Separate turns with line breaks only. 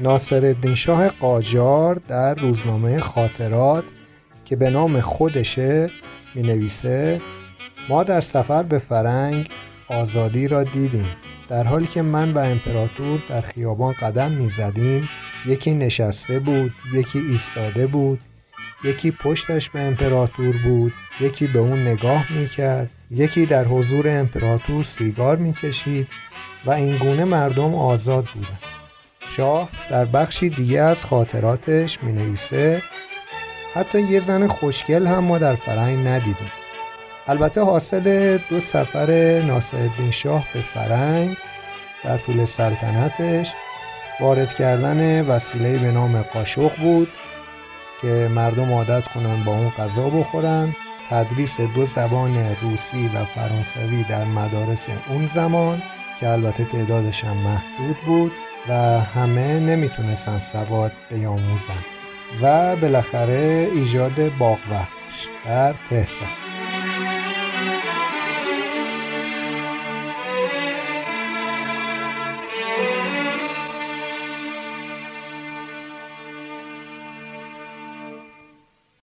ناصر شاه قاجار در روزنامه خاطرات که به نام خودشه می نویسه ما در سفر به فرنگ آزادی را دیدیم. در حالی که من و امپراتور در خیابان قدم می زدیم یکی نشسته بود یکی ایستاده بود یکی پشتش به امپراتور بود یکی به اون نگاه می کرد یکی در حضور امپراتور سیگار می کشید و این گونه مردم آزاد بودند. شاه در بخشی دیگه از خاطراتش می نویسه حتی یه زن خوشگل هم ما در فرنگ ندیدیم. البته حاصل دو سفر ناصرالدین شاه به فرنگ در طول سلطنتش وارد کردن وسیله به نام قاشق بود که مردم عادت کنن با اون غذا بخورن. تدریس دو زبان روسی و فرانسوی در مدارس اون زمان که البته تعدادش هم محدود بود. و همه نمی‌تونستن سواد بیاموزن و بالاخره ایجاد باغ در تهران.